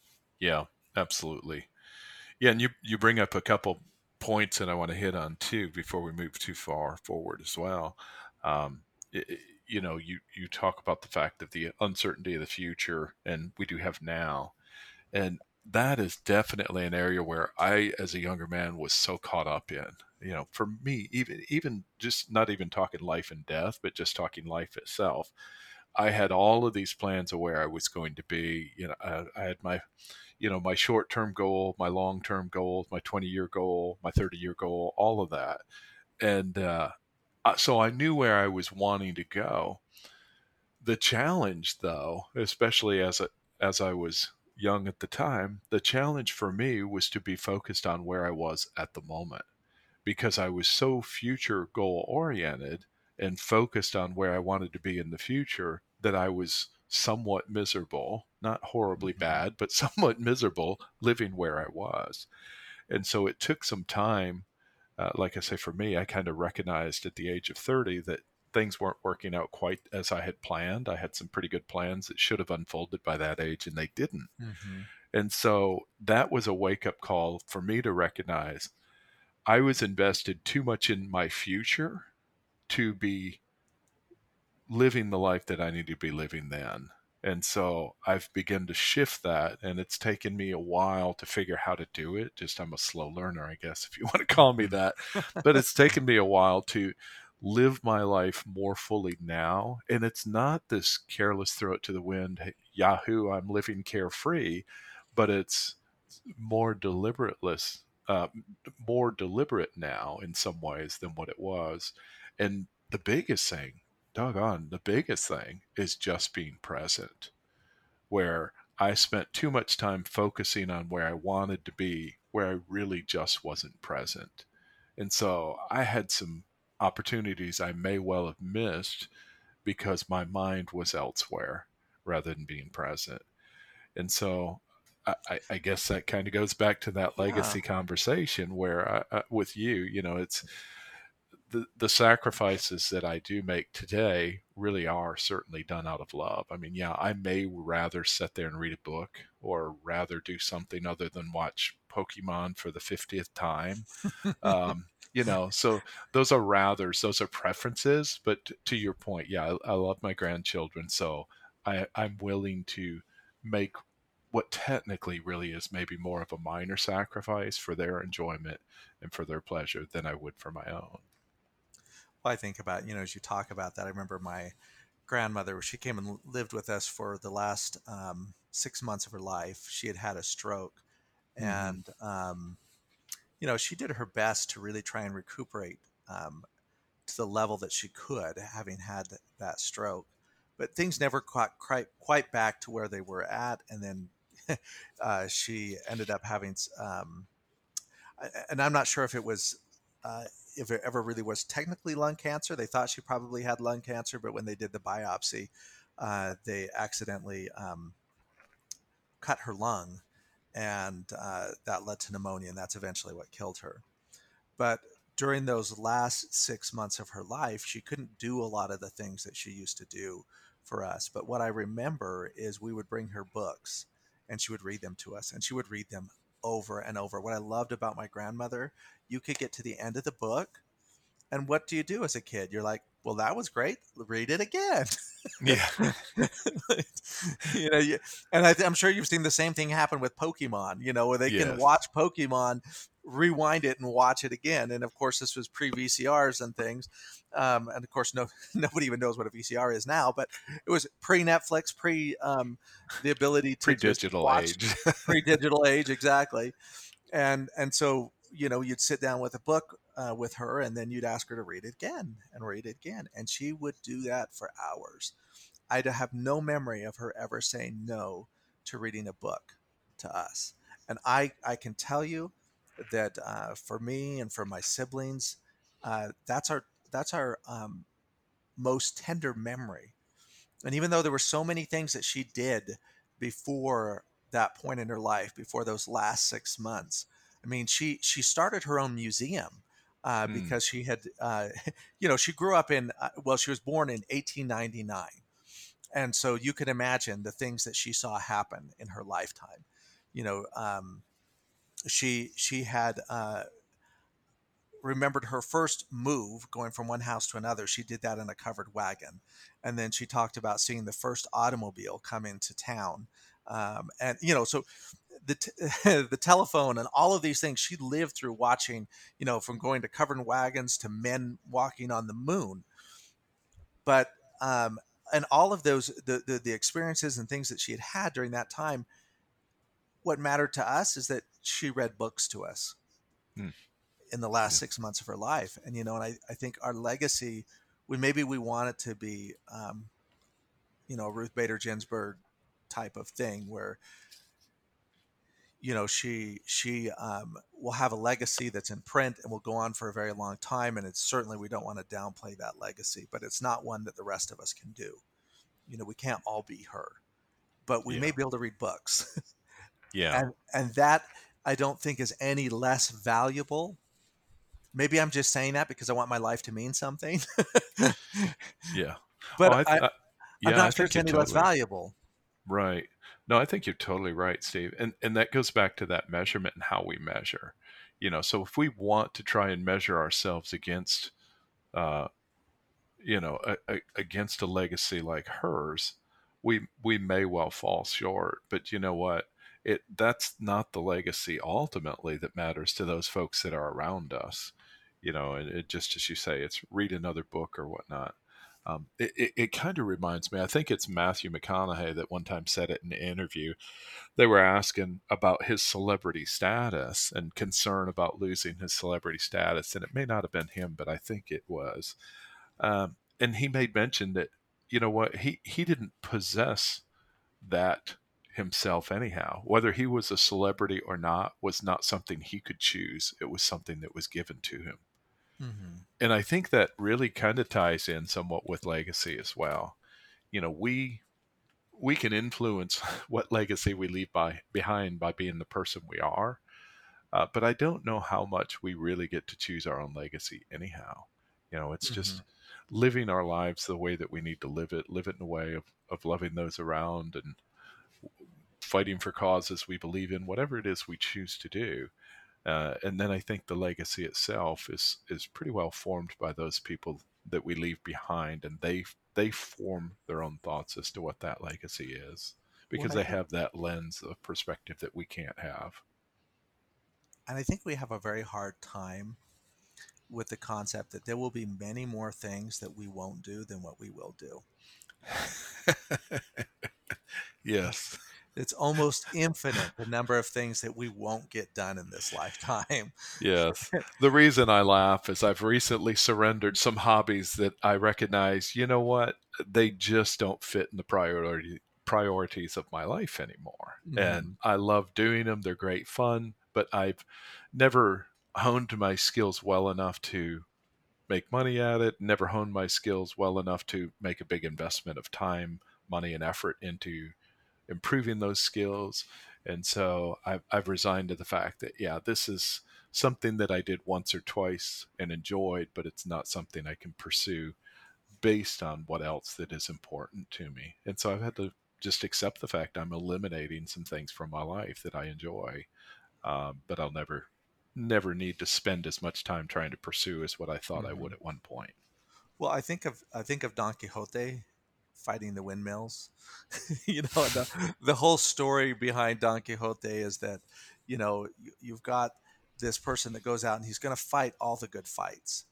Yeah, absolutely. Yeah, and you you bring up a couple points that I want to hit on too before we move too far forward as well. Um, it, you know, you you talk about the fact of the uncertainty of the future, and we do have now, and that is definitely an area where I, as a younger man, was so caught up in. You know, for me, even even just not even talking life and death, but just talking life itself. I had all of these plans of where I was going to be. You know, I, I had my you know my short term goal my long term goal my 20 year goal my 30 year goal all of that. And uh, so i knew where i was wanting to go. The challenge though especially as a, as i was young at the time the challenge for me was to be focused on where i was at the moment because i was so future goal oriented and focused on where i wanted to be in the future that i was somewhat miserable, not horribly mm-hmm. bad, but somewhat miserable living where I was. And so it took some time. Uh, like I say, for me, I kind of recognized at the age of 30 that things weren't working out quite as I had planned. I had some pretty good plans that should have unfolded by that age, and they didn't. Mm-hmm. And so that was a wake up call for me to recognize I was invested too much in my future to be living the life that I need to be living then. And so I've begun to shift that, and it's taken me a while to figure how to do it. Just I'm a slow learner, I guess, if you want to call me that. but it's taken me a while to live my life more fully now. And it's not this careless throw it to the wind, hey, Yahoo, I'm living carefree, but it's more deliberateless, uh, more deliberate now in some ways than what it was. And the biggest thing doggone, the biggest thing is just being present, where I spent too much time focusing on where I wanted to be, where I really just wasn't present. And so I had some opportunities I may well have missed because my mind was elsewhere rather than being present. And so I, I guess that kind of goes back to that legacy yeah. conversation where I, I, with you, you know, it's the, the sacrifices that I do make today really are certainly done out of love. I mean, yeah, I may rather sit there and read a book or rather do something other than watch Pokemon for the 50th time. um, you know, so those are rathers, those are preferences. But t- to your point, yeah, I, I love my grandchildren. So I, I'm willing to make what technically really is maybe more of a minor sacrifice for their enjoyment and for their pleasure than I would for my own. Well, I think about, you know, as you talk about that, I remember my grandmother, she came and lived with us for the last um, six months of her life. She had had a stroke. Mm-hmm. And, um, you know, she did her best to really try and recuperate um, to the level that she could, having had that stroke. But things never quite, quite, quite back to where they were at. And then uh, she ended up having, um, and I'm not sure if it was uh, if it ever really was technically lung cancer. They thought she probably had lung cancer, but when they did the biopsy, uh, they accidentally um, cut her lung, and uh, that led to pneumonia, and that's eventually what killed her. But during those last six months of her life, she couldn't do a lot of the things that she used to do for us. But what I remember is we would bring her books and she would read them to us, and she would read them over and over. What I loved about my grandmother, you could get to the end of the book, and what do you do as a kid? You're like, well, that was great. Read it again. Yeah. you know, you, and I, am sure you've seen the same thing happen with Pokemon. You know, where they yes. can watch Pokemon, rewind it, and watch it again. And of course, this was pre VCRs and things. Um, and of course, no nobody even knows what a VCR is now. But it was pre Netflix, pre um, the ability to pre digital age, pre digital age, exactly. And and so you know, you'd sit down with a book uh, with her and then you'd ask her to read it again and read it again. And she would do that for hours. I'd have no memory of her ever saying no to reading a book to us. And I, I can tell you that uh, for me and for my siblings, uh, that's our that's our um, most tender memory. And even though there were so many things that she did before that point in her life, before those last six months, I mean, she she started her own museum uh, mm. because she had, uh, you know, she grew up in, uh, well, she was born in 1899. And so you can imagine the things that she saw happen in her lifetime. You know, um, she she had uh, remembered her first move going from one house to another. She did that in a covered wagon, and then she talked about seeing the first automobile come into town. Um, and you know, so the t- the telephone and all of these things she lived through watching you know from going to covered wagons to men walking on the moon but um and all of those the, the, the experiences and things that she had had during that time what mattered to us is that she read books to us hmm. in the last yeah. six months of her life and you know and I, I think our legacy we maybe we want it to be um, you know ruth bader ginsburg type of thing where you know she she um, will have a legacy that's in print and will go on for a very long time and it's certainly we don't want to downplay that legacy but it's not one that the rest of us can do. You know we can't all be her but we yeah. may be able to read books. Yeah. And and that i don't think is any less valuable. Maybe i'm just saying that because i want my life to mean something. Yeah. But well, I, I, I, yeah, i'm not sure it's any totally, less valuable. Right no, I think you're totally right, Steve. And and that goes back to that measurement and how we measure. You know, so if we want to try and measure ourselves against uh you know, a, a, against a legacy like hers, we we may well fall short. But you know what? It that's not the legacy ultimately that matters to those folks that are around us. You know, and it just as you say, it's read another book or whatnot. Um, it, it, it kind of reminds me, I think it's Matthew McConaughey that one time said it in an interview. They were asking about his celebrity status and concern about losing his celebrity status. And it may not have been him, but I think it was. Um, and he made mention that, you know what, he, he didn't possess that himself anyhow. Whether he was a celebrity or not was not something he could choose, it was something that was given to him Mm-hmm. And I think that really kind of ties in somewhat with legacy as well. You know, we we can influence what legacy we leave by behind by being the person we are. Uh, but I don't know how much we really get to choose our own legacy anyhow. You know, it's mm-hmm. just living our lives the way that we need to live it, live it in a way of, of loving those around and fighting for causes we believe in, whatever it is we choose to do. Uh, and then I think the legacy itself is is pretty well formed by those people that we leave behind, and they they form their own thoughts as to what that legacy is because well, they have that lens of perspective that we can't have. And I think we have a very hard time with the concept that there will be many more things that we won't do than what we will do. yes it's almost infinite the number of things that we won't get done in this lifetime. yes. The reason I laugh is I've recently surrendered some hobbies that I recognize, you know what, they just don't fit in the priority priorities of my life anymore. Mm-hmm. And I love doing them. They're great fun, but I've never honed my skills well enough to make money at it, never honed my skills well enough to make a big investment of time, money and effort into improving those skills. And so I've, I've resigned to the fact that, yeah, this is something that I did once or twice and enjoyed, but it's not something I can pursue based on what else that is important to me. And so I've had to just accept the fact I'm eliminating some things from my life that I enjoy, um, but I'll never, never need to spend as much time trying to pursue as what I thought mm-hmm. I would at one point. Well, I think of I think of Don Quixote fighting the windmills. you know, the, the whole story behind Don Quixote is that, you know, you, have got this person that goes out and he's going to fight all the good fights.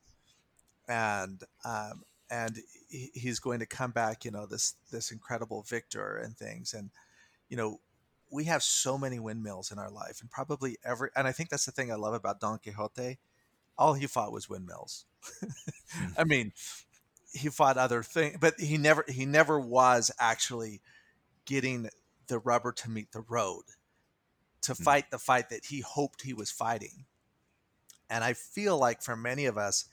And, um, and he's going to come back, you know, this, this incredible victor and things. And, you know, we have so many windmills in our life and probably every, and I think that's the thing I love about Don Quixote. All he fought was windmills. I mean, he fought other things, but he never he never was actually getting the rubber to meet the road to mm. fight the fight that he hoped he was fighting. And I feel like for many of us,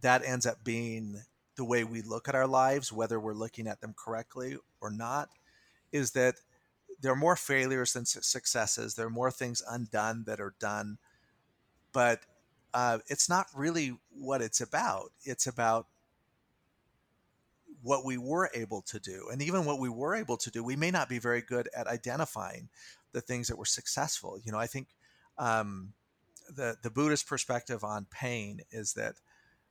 that ends up being the way we look at our lives, whether we're looking at them correctly or not, is that there are more failures than successes. There are more things undone that are done, but uh, it's not really what it's about. It's about what we were able to do. And even what we were able to do, we may not be very good at identifying the things that were successful. You know, I think um, the the Buddhist perspective on pain is that,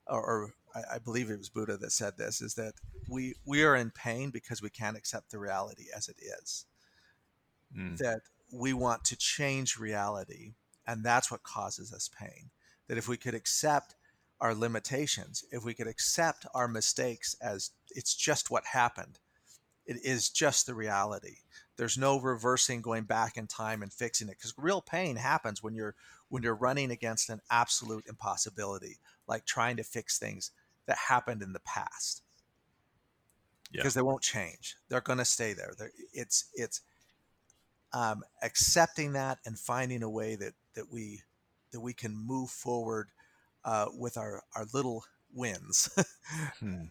or, or I, I, believe it was Buddha that said this, is that we we are in pain because we can't accept the reality as it is. Mm. That we want to change reality, and that's what causes us pain. That if we could accept our limitations, if we could accept our mistakes as it's just what happened, it is just the reality. There's no reversing, going back in time and fixing it because real pain happens when you're when you're running against an absolute impossibility, like trying to fix things that happened in the past. Because yeah. they won't change. They're going to stay there. They're, it's it's um, accepting that and finding a way that that we that we can move forward uh, with our, our little wins. hmm.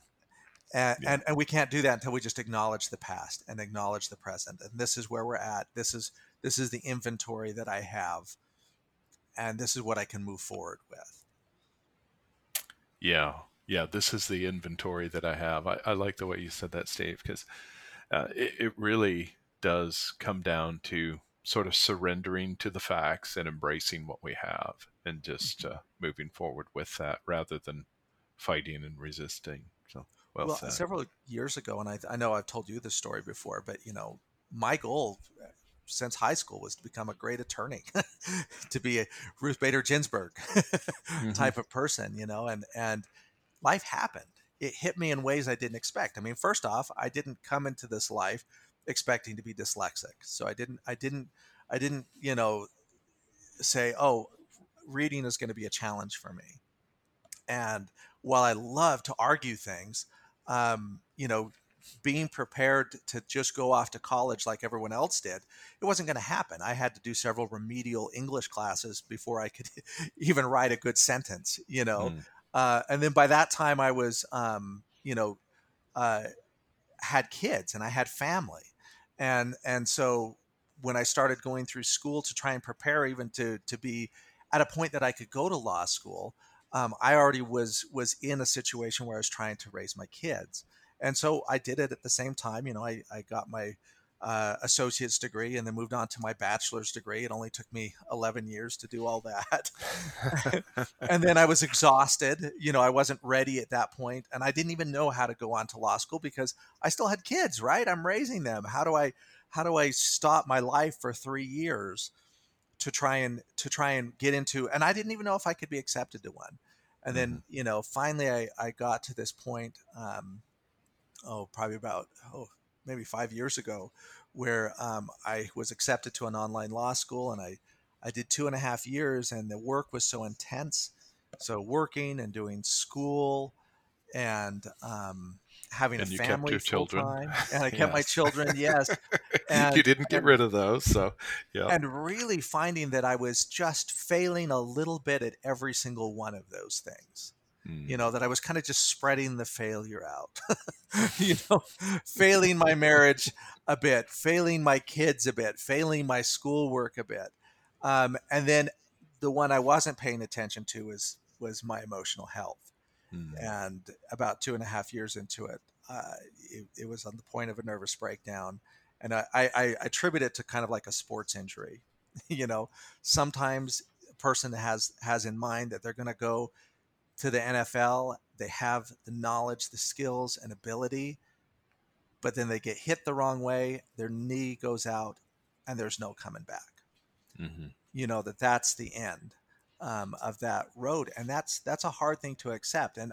And, yeah. and, and we can't do that until we just acknowledge the past and acknowledge the present. And this is where we're at. This is this is the inventory that I have, and this is what I can move forward with. Yeah, yeah. This is the inventory that I have. I, I like the way you said that, Steve, because uh, it, it really does come down to sort of surrendering to the facts and embracing what we have and just mm-hmm. uh, moving forward with that rather than fighting and resisting. Well, well several years ago, and I, I know I've told you this story before, but you know, my goal uh, since high school was to become a great attorney, to be a Ruth Bader Ginsburg mm-hmm. type of person, you know, and and life happened. It hit me in ways I didn't expect. I mean, first off, I didn't come into this life expecting to be dyslexic. So I didn't, I didn't, I didn't, you know, say, oh, reading is going to be a challenge for me. And while I love to argue things, um, you know, being prepared to just go off to college like everyone else did, it wasn't going to happen. I had to do several remedial English classes before I could even write a good sentence, you know. Mm. uh, and then by that time I was, um, you know, uh, had kids and I had family, and and so when I started going through school to try and prepare even to to be at a point that I could go to law school, um, I already was was in a situation where I was trying to raise my kids, and so I did it at the same time. You know, I I got my uh, associate's degree and then moved on to my bachelor's degree. It only took me 11 years to do all that. and then I was exhausted. You know, I wasn't ready at that point, and I didn't even know how to go on to law school because I still had kids. Right? I'm raising them. How do I how do I stop my life for three years to try and to try and get into? And I didn't even know if I could be accepted to one. And then mm-hmm. you know, finally, I I got to this point. Um, oh, probably about oh maybe five years ago, where um, I was accepted to an online law school, and I I did two and a half years, and the work was so intense. So working and doing school, and um, having and a family kept children. Time, and I kept yes. my children. Yes, and, you didn't get and, rid of those, so yeah. And really finding that I was just failing a little bit at every single one of those things. Mm. You know that I was kind of just spreading the failure out. you know, failing my marriage a bit, failing my kids a bit, failing my schoolwork a bit, um, and then the one I wasn't paying attention to was was my emotional health Mm. And about two and a half years into it, uh, it, it, was on the point of a nervous breakdown. And I, I, I attribute it to kind of like a sports injury. you know, sometimes a person has has in mind that they're going to go to the NFL. They have the knowledge, the skills, and ability, but then they get hit the wrong way. Their knee goes out, and there's no coming back. Mm-hmm. You know that that's the end um, of that road, and that's that's a hard thing to accept. And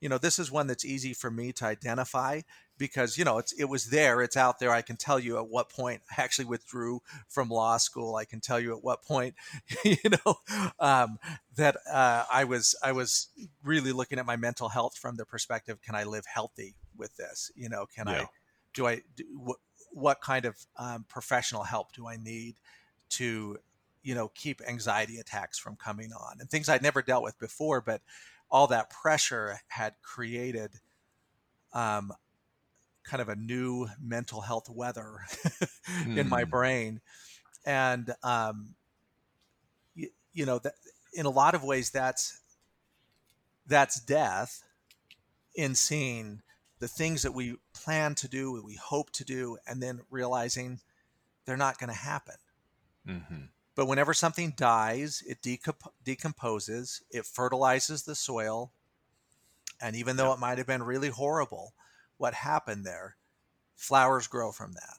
you know, this is one that's easy for me to identify because you know it's it was there, it's out there. I can tell you at what point I actually withdrew from law school. I can tell you at what point, you know, um, that uh, I was I was really looking at my mental health from the perspective: Can I live healthy with this? You know, can yeah. I do I do, what, what kind of um, professional help do I need to you know keep anxiety attacks from coming on and things I'd never dealt with before. But all that pressure had created um, kind of a new mental health weather in my hmm. brain, and um, you, you know that in a lot of ways that's that's death in seeing the things that we plan to do, we hope to do, and then realizing they're not going to happen. Mm-hmm. But whenever something dies, it decomp- decomposes, it fertilizes the soil. And even though it might have been really horrible, what happened there, flowers grow from that.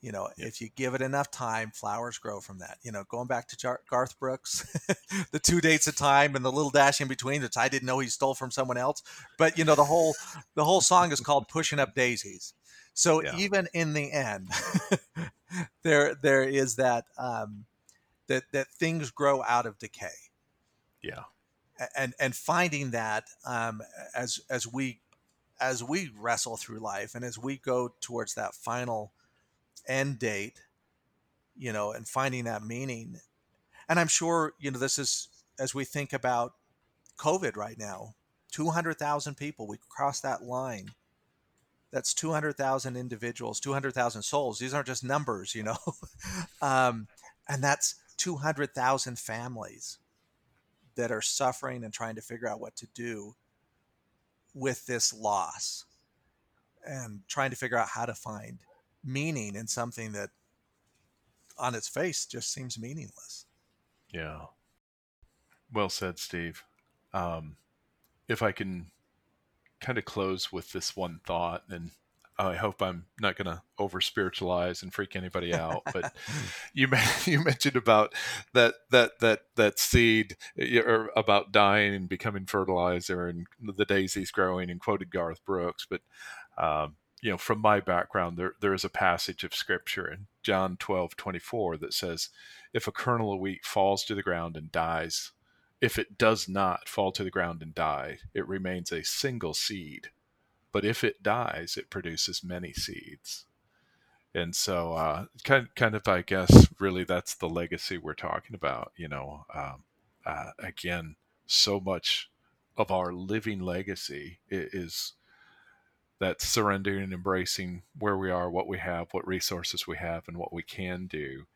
You know, if you give it enough time, flowers grow from that. You know, going back to Jar- Garth Brooks, the two dates of time and the little dash in between that I didn't know he stole from someone else. But you know, the whole the whole song is called "Pushing Up Daisies." So yeah. even in the end, there there is that um, that that things grow out of decay. Yeah. And and finding that um, as as we as we wrestle through life and as we go towards that final end date, you know, and finding that meaning. And I'm sure, you know, this is as we think about COVID right now, 200,000 people, we cross that line. That's 200,000 individuals, 200,000 souls. These aren't just numbers, you know. um, and that's 200,000 families that are suffering and trying to figure out what to do with this loss and trying to figure out how to find meaning in something that on its face just seems meaningless. Yeah. Well said, Steve. Um, if I can kind of close with this one thought, and I hope I'm not going to over spiritualize and freak anybody out. But you you mentioned about that that that that seed or about dying and becoming fertilizer and the daisies growing and quoted Garth Brooks. But um, you know, from my background, there there is a passage of scripture in John 12, 24 that says, "If a kernel of wheat falls to the ground and dies." If it does not fall to the ground and die, it remains a single seed but if it dies, it produces many seeds. And so, uh, kind kind of, I guess, really, that's the legacy we're talking about. You know, um, uh, again, so much of our living legacy is that surrendering and embracing where we are, what we have, what resources we have, and what we can do,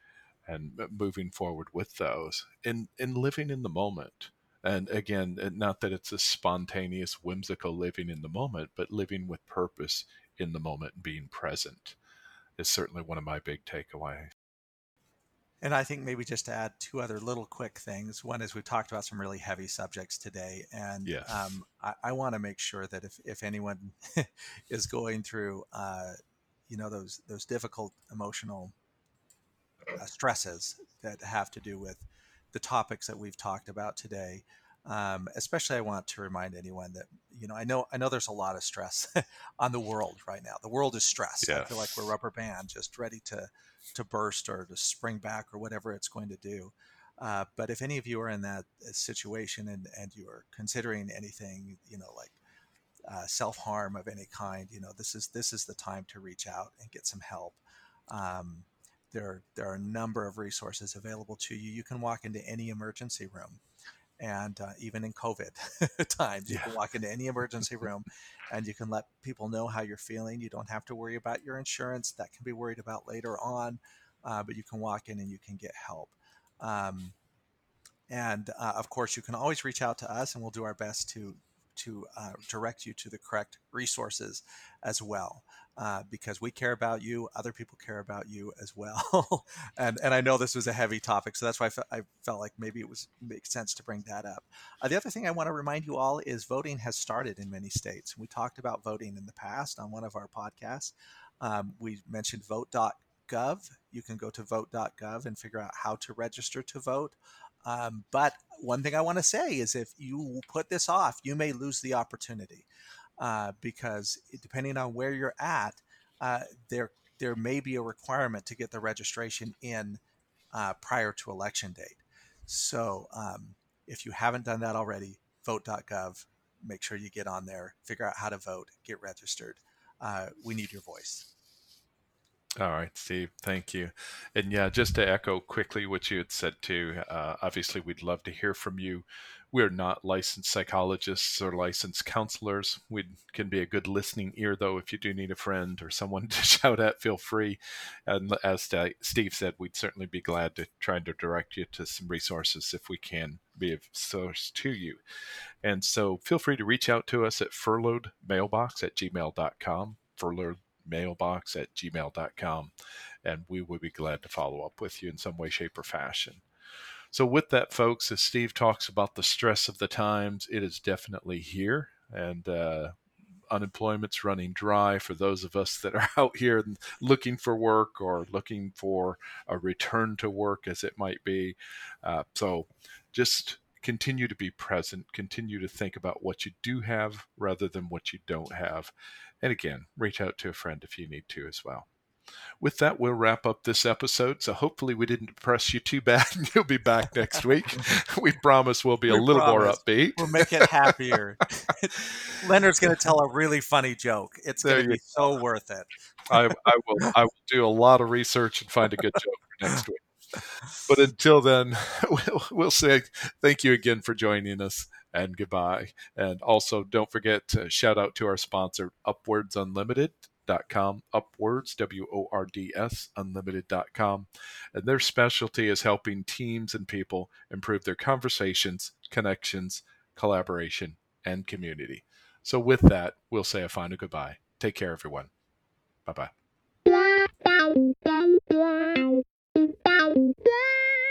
and moving forward with those, and and living in the moment. And again, not that it's a spontaneous, whimsical living in the moment, but living with purpose in the moment and being present is certainly one of my big takeaways. And I think maybe just to add two other little quick things. One is we've talked about some really heavy subjects today, and yes. um, I, I want to make sure that if, if anyone is going through, uh, you know, those those difficult emotional uh, stresses that have to do with the topics that we've talked about today, um, especially I want to remind anyone that you know I know I know there's a lot of stress on the world right now. The world is stressed. Yes. I feel like we're rubber band, just ready to to burst or to spring back or whatever it's going to do. Uh, but if any of you are in that uh, situation and, and you are considering anything, you know, like uh, self harm of any kind, you know, this is this is the time to reach out and get some help. Um, there there are a number of resources available to you. You can walk into any emergency room and uh, even in COVID times, you yeah. can walk into any emergency room and you can let people know how you're feeling. You don't have to worry about your insurance; that can be worried about later on. Uh, but you can walk in and you can get help. Um, and uh, of course, you can always reach out to us, and we'll do our best to to uh, direct you to the correct resources as well uh, because we care about you other people care about you as well. And and i know this was a heavy topic so that's why I, fe- I felt like maybe it was makes sense to bring that up. Uh, the other thing i want to remind you all is voting has started in many states. We talked about voting in the past on one of our podcasts. Um, we mentioned vote.gov you can go to vote.gov and figure out how to register to vote um, but one thing I want to say is if you put this off, you may lose the opportunity uh, because depending on where you're at, uh, there there may be a requirement to get the registration in uh, prior to election date. So um, if you haven't done that already, vote.gov, make sure you get on there, figure out how to vote, get registered. Uh, we need your voice. All right, Steve, thank you. And yeah, just to echo quickly what you had said too, uh, obviously we'd love to hear from you. We're not licensed psychologists or licensed counselors. We can be a good listening ear, though, if you do need a friend or someone to shout at, feel free. And as Steve said, we'd certainly be glad to try to direct you to some resources if we can be of source to you. And so feel free to reach out to us at furloughedmailbox at gmail.com, furloughed mailbox at gmail.com. And we would be glad to follow up with you in some way, shape, or fashion. So, with that, folks, as Steve talks about the stress of the times, it is definitely here. And uh, unemployment's running dry for those of us that are out here looking for work or looking for a return to work, as it might be. Uh, so, just continue to be present, continue to think about what you do have rather than what you don't have. And again, reach out to a friend if you need to as well. With that, we'll wrap up this episode. So hopefully, we didn't depress you too bad. You'll be back next week. we promise we'll be we a little promise. more upbeat. We'll make it happier. Leonard's going to tell a really funny joke. It's going to be so worth it. I, I will. I will do a lot of research and find a good joke for next week. But until then, we'll, we'll say thank you again for joining us and goodbye. And also, don't forget to shout out to our sponsor, UpWords Unlimited. Dot com upwords w-o-r-d-s unlimited.com and their specialty is helping teams and people improve their conversations connections collaboration and community so with that we'll say a final goodbye take care everyone bye bye bow, bow.